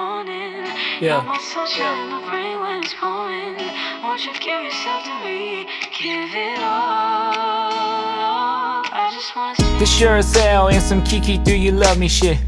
morning. Yeah. Got my sunshine in my brain when it's pouring. Won't you give yourself to me? Give it all. I just wanna see. This sure as hell ain't some Kiki do you love me shit.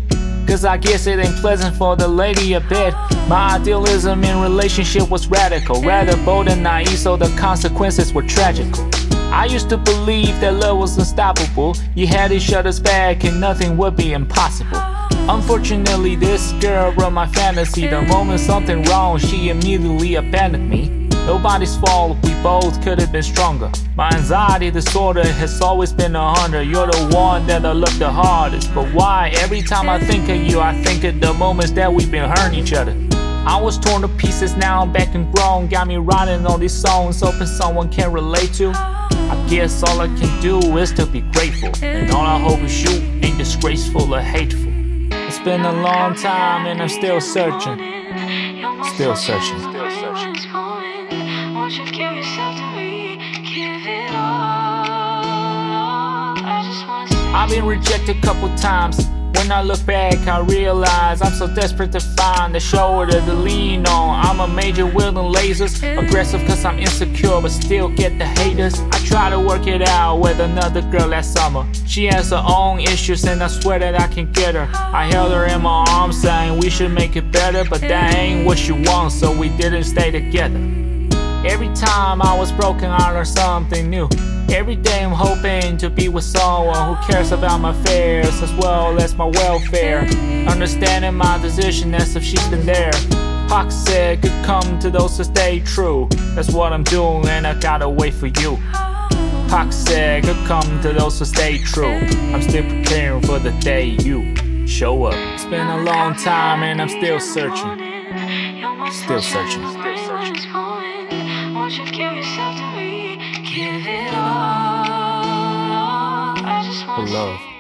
Cause I guess it ain't pleasant for the lady a bit. My idealism in relationship was radical, rather bold and naive, so the consequences were tragical. I used to believe that love was unstoppable. You had each other's back and nothing would be impossible. Unfortunately, this girl ruined my fantasy. The moment something wrong, she immediately abandoned me. Nobody's fault, we both could have been stronger. My anxiety disorder has always been a hundred. You're the one that I love the hardest. But why? Every time I think of you, I think of the moments that we've been hurting each other. I was torn to pieces, now I'm back and grown. Got me writing all these songs, hoping someone can relate to. I guess all I can do is to be grateful. And all I hope is you ain't disgraceful or hateful. It's been a long time and I'm still searching. Still searching. Still searching. Won't you give yourself to me? Give it all. I just wanna see. I've been rejected a couple times. When I look back, I realize I'm so desperate to find a shoulder to lean on. I'm a major wielding lasers, aggressive cause I'm insecure, but still get the haters. I try to work it out with another girl last summer. She has her own issues, and I swear that I can get her. I held her in my arms, saying we should make it better, but that ain't what she wants, so we didn't stay together. Every time I was broken, I learned something new. Every day I'm hoping to be with someone who cares about my fears as well as my welfare. Understanding my decision as if she's been there. Pac said could come to those who stay true. That's what I'm doing, and I gotta wait for you. Said could come to those who stay true. I'm still preparing for the day you show up. It's been a long time, and I'm still searching. Still searching. Still searching. Won't you give yourself to me? Give it all. I just For wanna love.